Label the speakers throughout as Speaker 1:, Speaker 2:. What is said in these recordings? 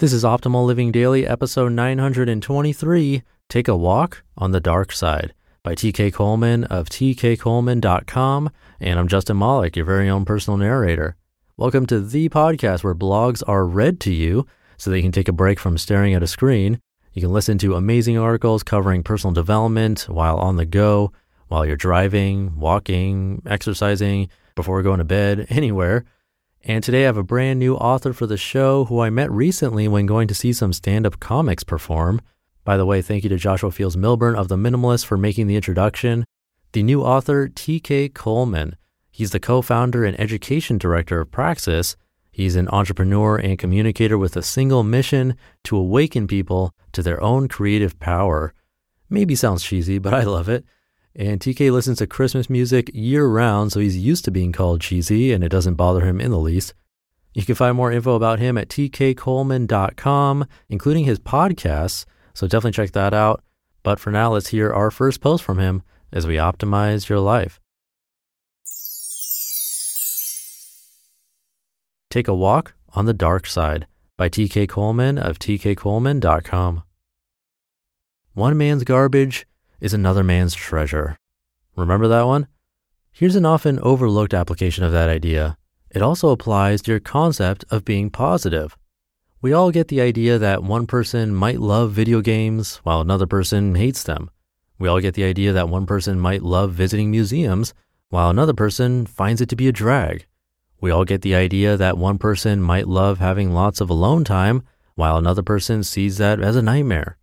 Speaker 1: This is Optimal Living Daily, episode 923 Take a Walk on the Dark Side by TK Coleman of tkcoleman.com. And I'm Justin Malik, your very own personal narrator. Welcome to the podcast where blogs are read to you so that you can take a break from staring at a screen. You can listen to amazing articles covering personal development while on the go, while you're driving, walking, exercising, before going to bed, anywhere. And today I have a brand new author for the show who I met recently when going to see some stand up comics perform. By the way, thank you to Joshua Fields Millburn of The Minimalist for making the introduction. The new author, TK Coleman. He's the co founder and education director of Praxis. He's an entrepreneur and communicator with a single mission to awaken people to their own creative power. Maybe sounds cheesy, but I love it. And TK listens to Christmas music year round, so he's used to being called cheesy and it doesn't bother him in the least. You can find more info about him at tkcoleman.com, including his podcasts, so definitely check that out. But for now, let's hear our first post from him as we optimize your life. Take a Walk on the Dark Side by TK Coleman of tkcoleman.com. One man's garbage is another man's treasure. Remember that one? Here's an often overlooked application of that idea. It also applies to your concept of being positive. We all get the idea that one person might love video games while another person hates them. We all get the idea that one person might love visiting museums while another person finds it to be a drag. We all get the idea that one person might love having lots of alone time while another person sees that as a nightmare.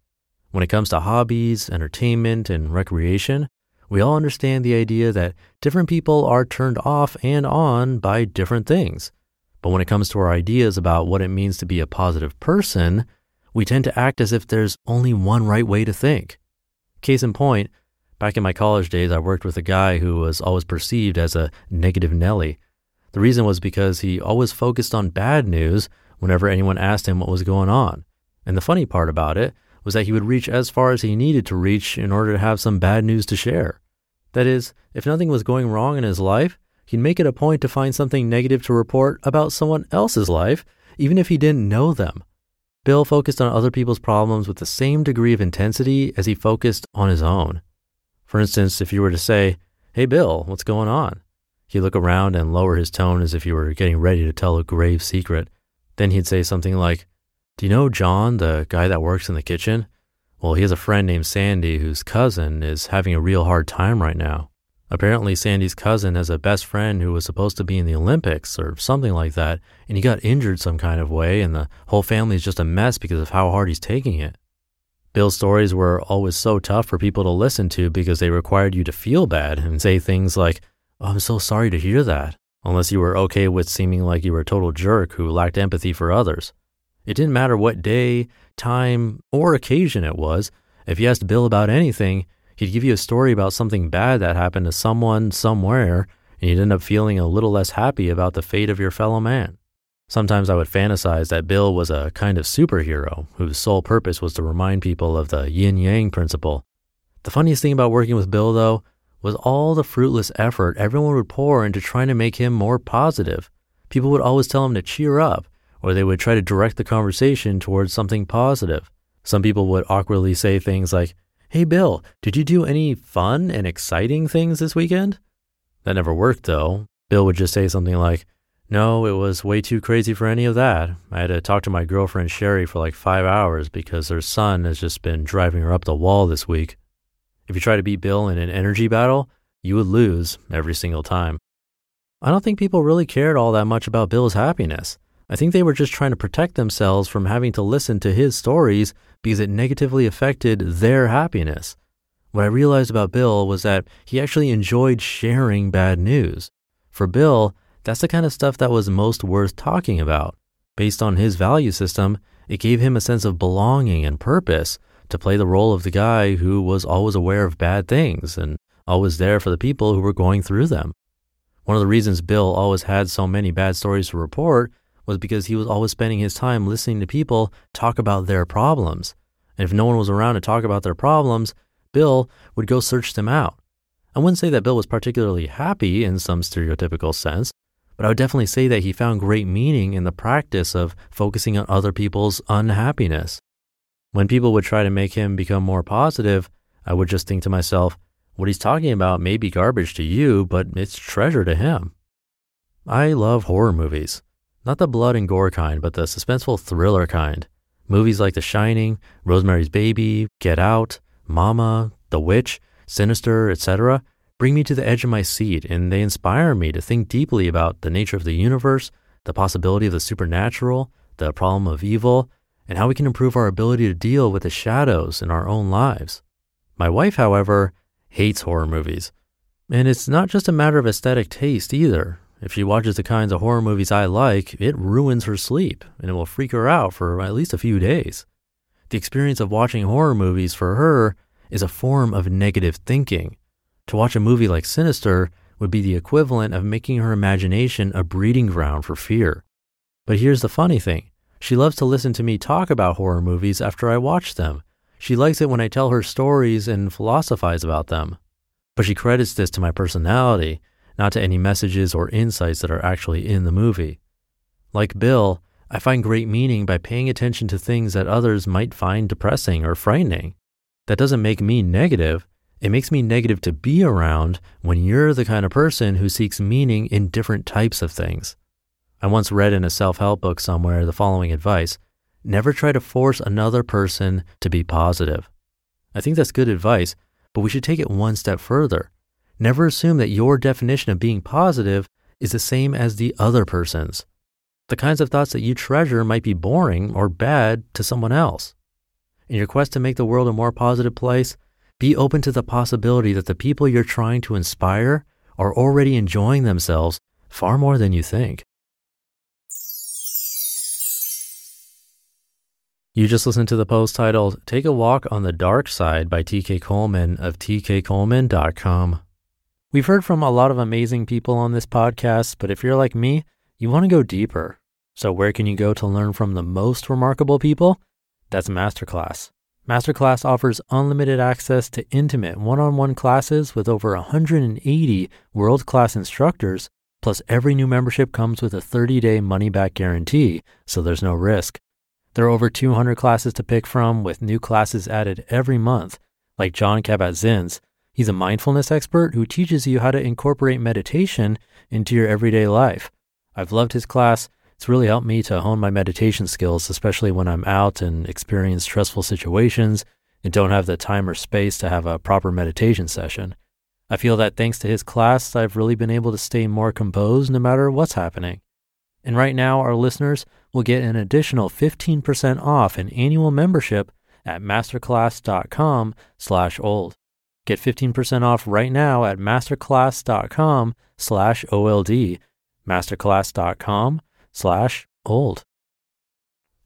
Speaker 1: When it comes to hobbies, entertainment, and recreation, we all understand the idea that different people are turned off and on by different things. But when it comes to our ideas about what it means to be a positive person, we tend to act as if there's only one right way to think. Case in point, back in my college days, I worked with a guy who was always perceived as a negative Nelly. The reason was because he always focused on bad news whenever anyone asked him what was going on. And the funny part about it was that he would reach as far as he needed to reach in order to have some bad news to share. That is, if nothing was going wrong in his life, he'd make it a point to find something negative to report about someone else's life, even if he didn't know them. Bill focused on other people's problems with the same degree of intensity as he focused on his own. For instance, if you were to say, Hey Bill, what's going on? He'd look around and lower his tone as if he were getting ready to tell a grave secret. Then he'd say something like, do you know John, the guy that works in the kitchen? Well, he has a friend named Sandy whose cousin is having a real hard time right now. Apparently, Sandy's cousin has a best friend who was supposed to be in the Olympics or something like that, and he got injured some kind of way, and the whole family is just a mess because of how hard he's taking it. Bill's stories were always so tough for people to listen to because they required you to feel bad and say things like, oh, I'm so sorry to hear that, unless you were okay with seeming like you were a total jerk who lacked empathy for others. It didn't matter what day, time, or occasion it was. If you asked Bill about anything, he'd give you a story about something bad that happened to someone somewhere, and you'd end up feeling a little less happy about the fate of your fellow man. Sometimes I would fantasize that Bill was a kind of superhero whose sole purpose was to remind people of the yin yang principle. The funniest thing about working with Bill, though, was all the fruitless effort everyone would pour into trying to make him more positive. People would always tell him to cheer up or they would try to direct the conversation towards something positive. Some people would awkwardly say things like, Hey, Bill, did you do any fun and exciting things this weekend? That never worked, though. Bill would just say something like, No, it was way too crazy for any of that. I had to talk to my girlfriend Sherry for like five hours because her son has just been driving her up the wall this week. If you try to beat Bill in an energy battle, you would lose every single time. I don't think people really cared all that much about Bill's happiness. I think they were just trying to protect themselves from having to listen to his stories because it negatively affected their happiness. What I realized about Bill was that he actually enjoyed sharing bad news. For Bill, that's the kind of stuff that was most worth talking about. Based on his value system, it gave him a sense of belonging and purpose to play the role of the guy who was always aware of bad things and always there for the people who were going through them. One of the reasons Bill always had so many bad stories to report was because he was always spending his time listening to people talk about their problems. And if no one was around to talk about their problems, Bill would go search them out. I wouldn't say that Bill was particularly happy in some stereotypical sense, but I would definitely say that he found great meaning in the practice of focusing on other people's unhappiness. When people would try to make him become more positive, I would just think to myself, what he's talking about may be garbage to you, but it's treasure to him. I love horror movies. Not the blood and gore kind, but the suspenseful thriller kind. Movies like The Shining, Rosemary's Baby, Get Out, Mama, The Witch, Sinister, etc. bring me to the edge of my seat and they inspire me to think deeply about the nature of the universe, the possibility of the supernatural, the problem of evil, and how we can improve our ability to deal with the shadows in our own lives. My wife, however, hates horror movies. And it's not just a matter of aesthetic taste either. If she watches the kinds of horror movies I like, it ruins her sleep and it will freak her out for at least a few days. The experience of watching horror movies for her is a form of negative thinking. To watch a movie like Sinister would be the equivalent of making her imagination a breeding ground for fear. But here's the funny thing she loves to listen to me talk about horror movies after I watch them. She likes it when I tell her stories and philosophize about them. But she credits this to my personality, not to any messages or insights that are actually in the movie. Like Bill, I find great meaning by paying attention to things that others might find depressing or frightening. That doesn't make me negative. It makes me negative to be around when you're the kind of person who seeks meaning in different types of things. I once read in a self help book somewhere the following advice never try to force another person to be positive. I think that's good advice, but we should take it one step further. Never assume that your definition of being positive is the same as the other person's. The kinds of thoughts that you treasure might be boring or bad to someone else. In your quest to make the world a more positive place, be open to the possibility that the people you're trying to inspire are already enjoying themselves far more than you think. You just listened to the post titled Take a Walk on the Dark Side by TK Coleman of tkcoleman.com. We've heard from a lot of amazing people on this podcast, but if you're like me, you want to go deeper. So, where can you go to learn from the most remarkable people? That's Masterclass. Masterclass offers unlimited access to intimate one on one classes with over 180 world class instructors. Plus, every new membership comes with a 30 day money back guarantee, so there's no risk. There are over 200 classes to pick from, with new classes added every month, like Jon Kabat-Zinn's. He's a mindfulness expert who teaches you how to incorporate meditation into your everyday life. I've loved his class. It's really helped me to hone my meditation skills, especially when I'm out and experience stressful situations and don't have the time or space to have a proper meditation session. I feel that thanks to his class, I've really been able to stay more composed no matter what's happening. And right now, our listeners will get an additional 15% off an annual membership at masterclass.com slash old. Get 15% off right now at masterclass.com slash OLD, masterclass.com slash old.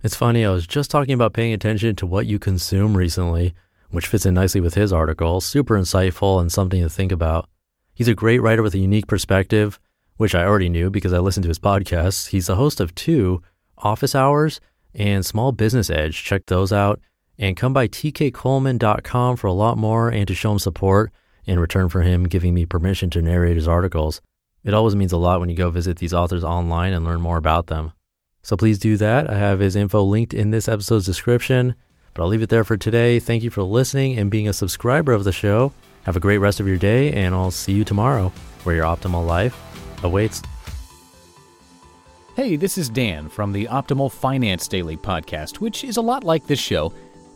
Speaker 1: It's funny, I was just talking about paying attention to what you consume recently, which fits in nicely with his article. Super insightful and something to think about. He's a great writer with a unique perspective which I already knew because I listened to his podcasts. He's the host of two Office Hours and Small Business Edge. Check those out and come by tkcoleman.com for a lot more and to show him support in return for him giving me permission to narrate his articles. It always means a lot when you go visit these authors online and learn more about them. So please do that. I have his info linked in this episode's description. But I'll leave it there for today. Thank you for listening and being a subscriber of the show. Have a great rest of your day, and I'll see you tomorrow where your optimal life awaits.
Speaker 2: Hey, this is Dan from the Optimal Finance Daily podcast, which is a lot like this show,